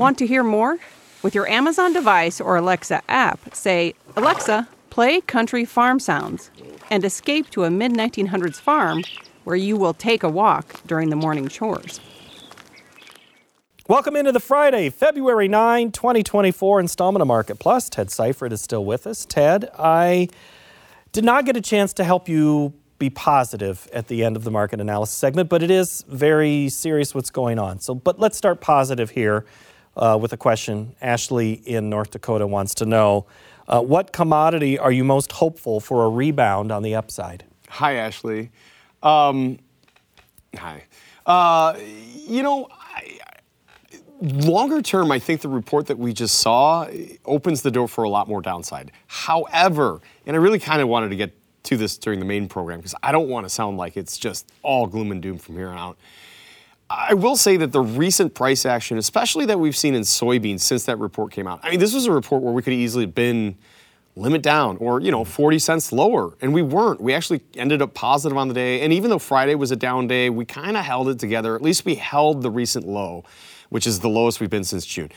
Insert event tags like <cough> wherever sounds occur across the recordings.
Want to hear more? With your Amazon device or Alexa app, say, Alexa, play country farm sounds, and escape to a mid 1900s farm where you will take a walk during the morning chores. Welcome into the Friday, February 9, 2024 installment of Market Plus. Ted Seifried is still with us. Ted, I did not get a chance to help you be positive at the end of the market analysis segment, but it is very serious what's going on. So, but let's start positive here uh, with a question. Ashley in North Dakota wants to know uh, what commodity are you most hopeful for a rebound on the upside? Hi, Ashley. Um, hi. Uh, you know, I, longer term, I think the report that we just saw opens the door for a lot more downside. However, and I really kind of wanted to get to this during the main program because I don't want to sound like it's just all gloom and doom from here on out. I will say that the recent price action, especially that we've seen in soybeans since that report came out, I mean, this was a report where we could have easily been limit down or, you know, 40 cents lower. And we weren't. We actually ended up positive on the day. And even though Friday was a down day, we kind of held it together. At least we held the recent low, which is the lowest we've been since June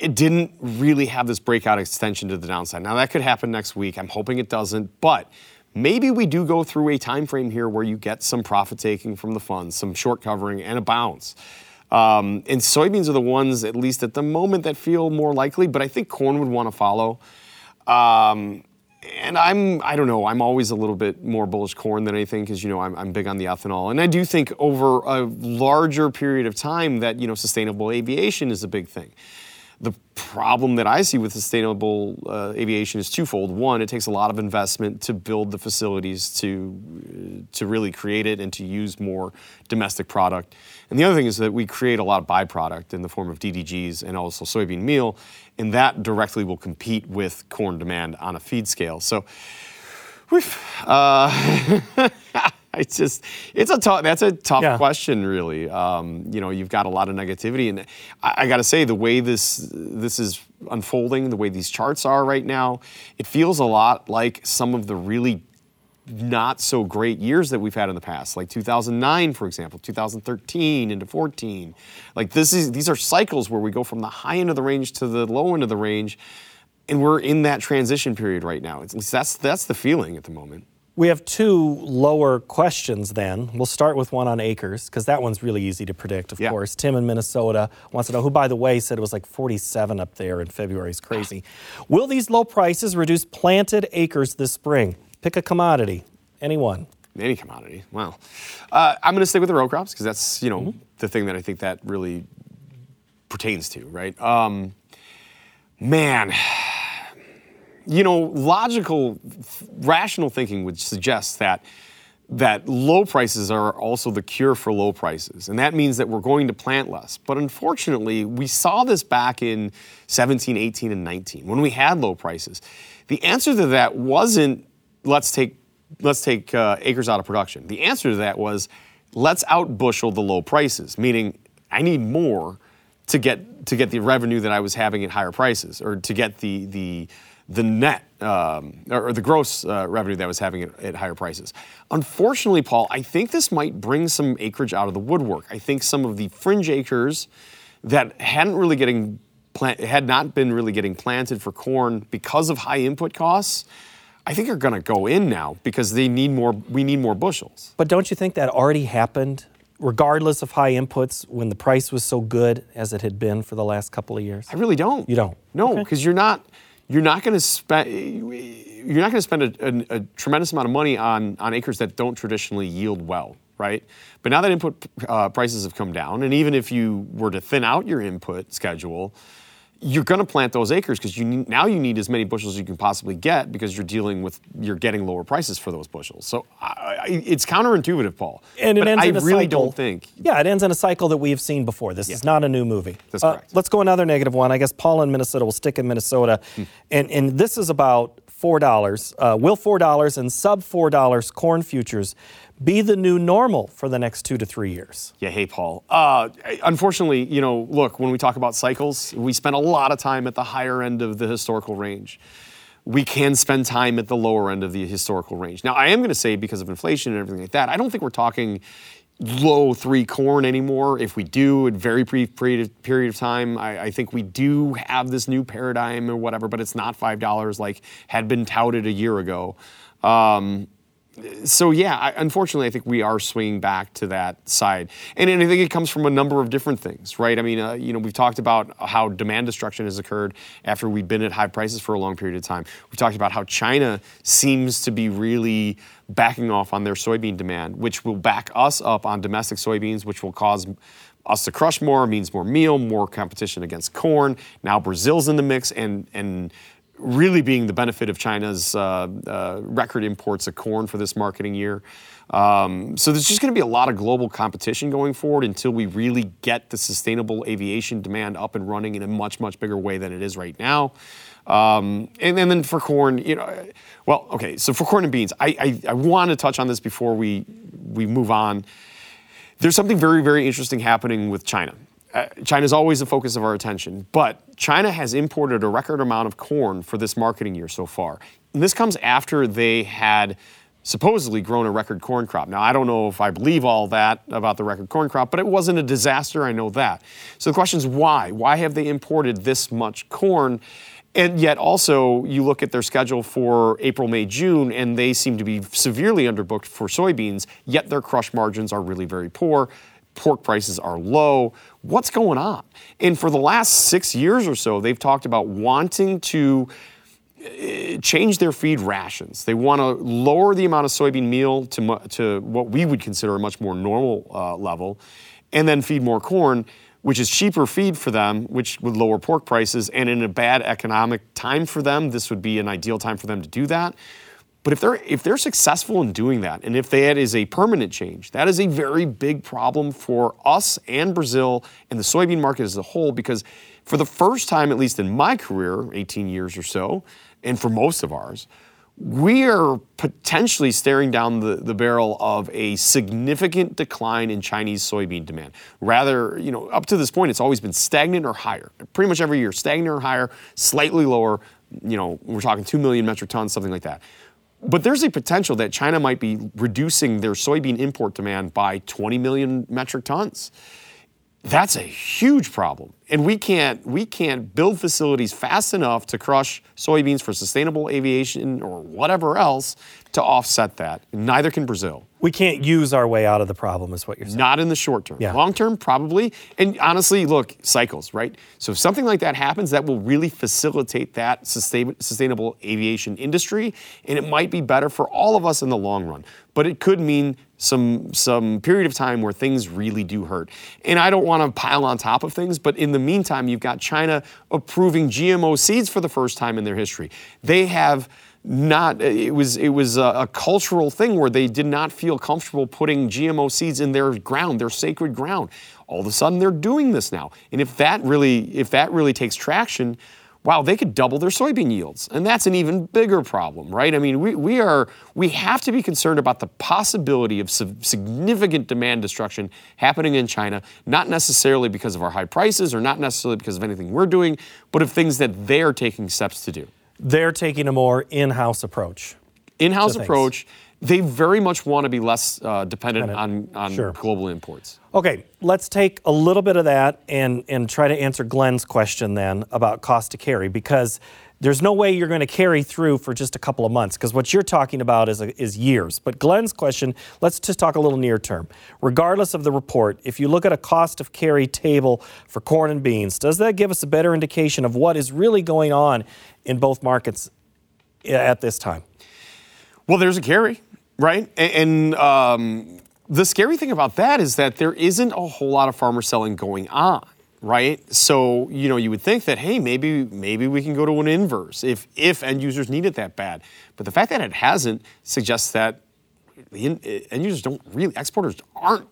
it didn't really have this breakout extension to the downside. Now that could happen next week. I'm hoping it doesn't, but maybe we do go through a time frame here where you get some profit taking from the funds, some short covering, and a bounce. Um, and soybeans are the ones, at least at the moment, that feel more likely. But I think corn would want to follow. Um, and I'm, I don't know, I'm always a little bit more bullish corn than anything because, you know, I'm, I'm big on the ethanol. And I do think over a larger period of time that, you know, sustainable aviation is a big thing. The problem that I see with sustainable uh, aviation is twofold. One, it takes a lot of investment to build the facilities to to really create it and to use more domestic product. And the other thing is that we create a lot of byproduct in the form of DDGs and also soybean meal, and that directly will compete with corn demand on a feed scale. So, uh, <laughs> <laughs> it's just it's a tough that's a tough yeah. question really. Um, you know you've got a lot of negativity and I, I got to say the way this this is unfolding the way these charts are right now it feels a lot like some of the really not so great years that we've had in the past like 2009 for example 2013 into 14 like this is these are cycles where we go from the high end of the range to the low end of the range and we're in that transition period right now. At least that's that's the feeling at the moment we have two lower questions then. We'll start with one on acres, because that one's really easy to predict, of yeah. course. Tim in Minnesota wants to know, who, by the way, said it was like 47 up there in February. It's crazy. Will these low prices reduce planted acres this spring? Pick a commodity. Anyone. Any commodity. Wow. Uh, I'm going to stick with the row crops, because that's, you know, mm-hmm. the thing that I think that really pertains to, right? Um, man you know, logical, rational thinking would suggest that that low prices are also the cure for low prices. And that means that we're going to plant less. But unfortunately, we saw this back in 17, 18, and 19 when we had low prices. The answer to that wasn't let's take let's take uh, acres out of production. The answer to that was let's outbushel the low prices, meaning I need more to get to get the revenue that I was having at higher prices or to get the the the net um, or, the gross uh, revenue that was having at, at, higher prices. Unfortunately, Paul, I think this might bring some acreage out of the woodwork. I think some of the fringe acres that hadn't really getting plant, had not been really getting planted for corn because of high input costs. I think are going to go in now because they need more. We need more bushels. But don't you think that already happened, regardless of high inputs, when the price was so good as it had been for the last couple of years? I really don't. You don't? No, because okay. you're not you're not going to spend you're not going to spend a, a, a, tremendous amount of money on on acres that don't traditionally yield well, right? But now that input uh, prices have come down, and even if you were to thin out your input schedule, you're going to plant those acres because you need, now you need as many bushels as you can possibly get because you're dealing with you're getting lower prices for those bushels. So I, it's counterintuitive, Paul. And it ends I in a cycle. I really cycle. don't think. Yeah, it ends in a cycle that we have seen before. This yeah. is not a new movie. That's uh, correct. Let's go another negative one. I guess Paul in Minnesota will stick in Minnesota, hmm. and and this is about four dollars. Uh, will four dollars and sub four dollars corn futures be the new normal for the next two to three years? Yeah, hey, Paul. Uh, unfortunately, you know, look, when we talk about cycles, we spend a lot of time at the higher end of the historical range. We can spend time at the lower end of the historical range. Now, I am going to say because of inflation and everything like that, I don't think we're talking low three corn anymore. If we do, a very brief period, period of time, I, I think we do have this new paradigm or whatever, but it's not $5 like had been touted a year ago. Um, so yeah, I, unfortunately, I think we are swinging back to that side, and, and I think it comes from a number of different things, right? I mean, uh, you know, we've talked about how demand destruction has occurred after we've been at high prices for a long period of time. We've talked about how China seems to be really backing off on their soybean demand, which will back us up on domestic soybeans, which will cause us to crush more means more meal, more competition against corn. Now Brazil's in the mix, and and really being the benefit of China's uh, uh, record imports of corn for this marketing year. Um, so there's just going to be a lot of global competition going forward until we really get the sustainable aviation demand up and running in a much much bigger way than it is right now. Um, and, and, then for corn, you know, well, okay. So for corn and beans, I, I, I want to touch on this before we we move on. There's something very very interesting happening with China. Uh, China is always the focus of our attention, but China has imported a record amount of corn for this marketing year so far. And this comes after they had supposedly grown a record corn crop. Now, I don't know if I believe all that about the record corn crop, but it wasn't a disaster, I know that. So the question is why? Why have they imported this much corn? And yet, also, you look at their schedule for April, May, June, and they seem to be severely underbooked for soybeans, yet their crush margins are really very poor pork prices are low. What's going on? And for the last six years or so, they've talked about wanting to uh, change their feed rations. They want to lower the amount of soybean meal to, to what we would consider a much more normal uh, level, and then feed more corn, which is cheaper feed for them, which would lower pork prices. And in a bad economic time for them, this would be an ideal time for them to do that. But if they're if they're successful in doing that, and if that is a permanent change, that is a very big problem for us and Brazil and the soybean market as a whole. Because for the first time, at least in my career, 18 years or so, and for most of ours, we are potentially staring down the, the barrel of a significant decline in Chinese soybean demand. Rather, you know, up to this point, it's always been stagnant or higher. Pretty much every year, stagnant or higher, slightly lower. You know, we're talking 2 million metric tons, something like that. But there's a potential that China might be reducing their soybean import demand by 20 million metric tons. That's a huge problem. And we can't, we can't build facilities fast enough to crush soybeans for sustainable aviation or whatever else to offset that. Neither can Brazil. We can't use our way out of the problem, is what you're saying. Not in the short term. Yeah. Long term, probably. And honestly, look, cycles, right? So if something like that happens, that will really facilitate that sustain, sustainable aviation industry, and it might be better for all of us in the long run. But it could mean some some period of time where things really do hurt. And I don't want to pile on top of things, but in the meantime, you've got China approving GMO seeds for the first time in their history. They have not it was it was a, a, cultural thing where they did not feel comfortable putting GMO seeds in their ground, their sacred ground. All of a sudden they're doing this now. And if that really if that really takes traction, wow, they could double their soybean yields. And that's an even bigger problem, right? I mean, we, we are we have to be concerned about the possibility of significant demand destruction happening in China, not necessarily because of our high prices or not necessarily because of anything we're doing, but of things that they're taking steps to do they're taking a more in-house approach. In-house approach. They very much want to be less uh, dependent on, on sure. global imports. Okay, let's take a little bit of that and, and try to answer Glenn's question then about cost to carry because there's no way you're going to carry through for just a couple of months because what you're talking about is, a, is years. But Glenn's question, let's just talk a little near term. Regardless of the report, if you look at a cost of carry table for corn and beans, does that give us a better indication of what is really going on in both markets at this time? Well, there's a carry, right? And, and um, the scary thing about that is that there isn't a whole lot of farmer selling going on right? So you know you would think that hey maybe maybe we can go to an inverse if if end users need it that bad, but the fact that it hasn't suggests that the end users don't really exporters aren't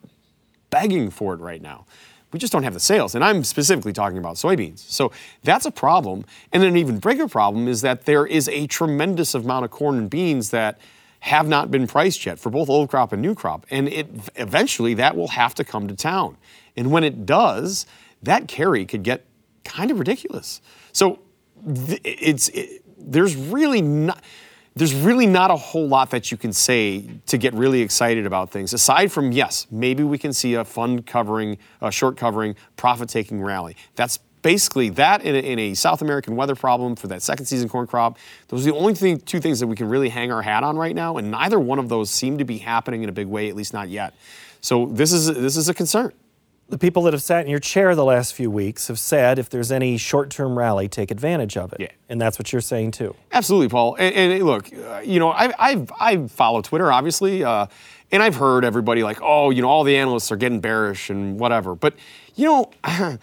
begging for it right now. We just don't have the sales, and I'm specifically talking about soybeans. So that's a problem. And an even bigger problem is that there is a tremendous amount of corn and beans that have not been priced yet for both old crop and new crop, and it eventually that will have to come to town. And when it does, that carry could get kind of ridiculous. So it's it, there's really not there's really not a whole lot that you can say to get really excited about things aside from yes maybe we can see a fund covering a short covering profit taking rally that's basically that in a, in a, south american weather problem for that second season corn crop those are the only thing, two things that we can really hang our hat on right now and neither one of those seem to be happening in a big way at least not yet so this is this is a concern the people that have sat in your chair the last few weeks have said if there's any short-term rally, take advantage of it. Yeah. And that's what you're saying too. Absolutely, Paul. And, and look, uh, you know, I, I've, I follow Twitter, obviously, uh, and I've heard everybody like, oh, you know, all the analysts are getting bearish and whatever. But, you know, <laughs>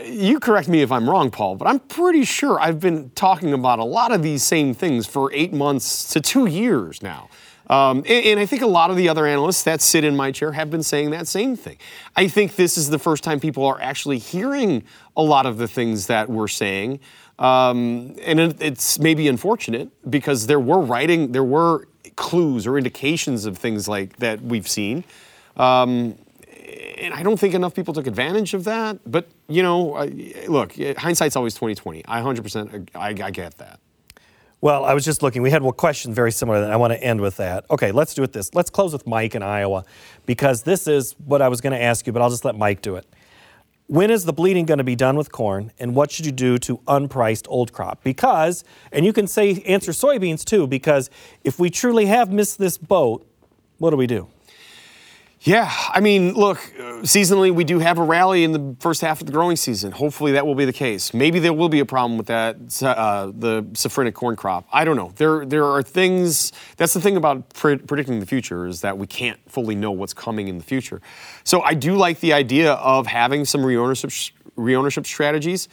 you correct me if I'm wrong, Paul, but I'm pretty sure I've been talking about a lot of these same things for eight months to two years now. Um, and, and, I think a lot of the other analysts that sit in my chair have been saying that same thing. I think this is the first time people are actually hearing a lot of the things that we're saying. Um, and it, it's maybe unfortunate because there were writing, there were clues or indications of things like that we've seen. Um, and I don't think enough people took advantage of that. But you know, look, hindsight's always 2020. I 100% I, I get that. Well, I was just looking. We had one question very similar that. I want to end with that. Okay, let's do it this. Let's close with Mike in Iowa because this is what I was going to ask you, but I'll just let Mike do it. When is the bleeding going to be done with corn, and what should you do to unpriced old crop? Because, and you can say answer soybeans too, because if we truly have missed this boat, what do we do? Yeah, I mean, look, seasonally we do have a rally in the first half of the growing season. Hopefully that will be the case. Maybe there will be a problem with that, uh, the safrinha corn crop. I don't know. There, there are things. That's the thing about pre- predicting the future is that we can't fully know what's coming in the future. So I do like the idea of having some reownership reownership strategies.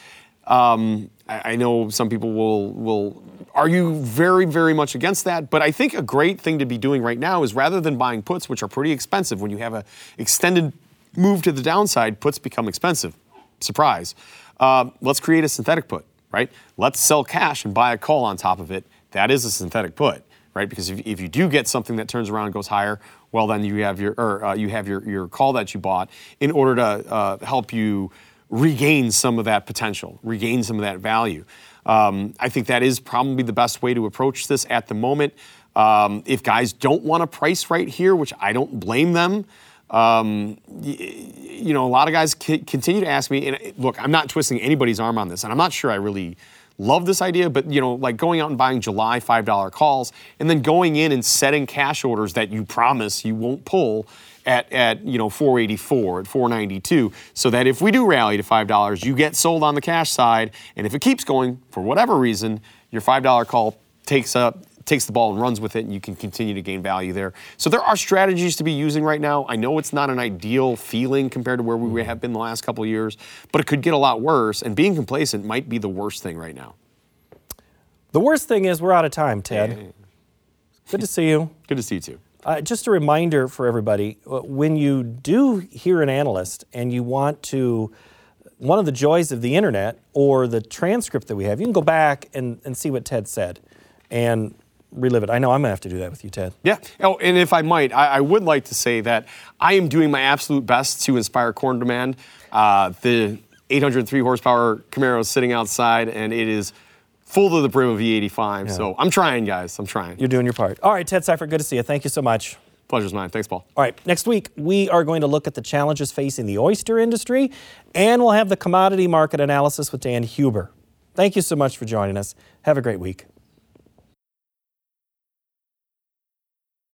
Um, I, I know some people will will argue very, very much against that. But I think a great thing to be doing right now is rather than buying puts, which are pretty expensive, when you have an extended move to the downside, puts become expensive. Surprise. Uh, let's create a synthetic put, right? Let's sell cash and buy a call on top of it. That is a synthetic put, right? Because if, if you do get something that turns around and goes higher, well, then you have your or, uh, you have your, your call that you bought in order to uh, help you regain some of that potential, regain some of that value. Um, I think that is probably the best way to approach this at the moment. Um, if guys don't want to price right here, which I don't blame them, um, you know, a lot of guys c- continue to ask me, and look, I'm not twisting anybody's arm on this, and I'm not sure I really love this idea, but you know, like going out and buying July $5 calls and then going in and setting cash orders that you promise you won't pull at, at you know 484 at 492 so that if we do rally to $5 you get sold on the cash side. And if it keeps going for whatever reason your $5 call takes up takes the ball and runs with it and you can continue to gain value there. So there are strategies to be using right now. I know it's not an ideal feeling compared to where we have been the last couple of years but it could get a lot worse and being complacent might be the worst thing right now. The worst thing is we're out of time ted. Good to see you. <laughs> Good to see you too. Uh, just a reminder for everybody uh, when you do hear an analyst and you want to, one of the joys of the internet or the transcript that we have, you can go back and, and see what Ted said. And relive it. I know I'm going to have to do that with you, Ted. Yeah. Oh, and if I might, I, I would like to say that I am doing my absolute best to inspire corn demand. Uh, the 803 horsepower Camaro is sitting outside, and it is full to the brim of E85. Yeah. So I'm trying, guys. I'm trying. You're doing your part. All right, Ted Seifried, good to see you. Thank you so much. Pleasure's mine. Thanks, Paul. All right, next week we are going to look at the challenges facing the oyster industry, and we'll have the commodity market analysis with Dan Huber. Thank you so much for joining us. Have a great week.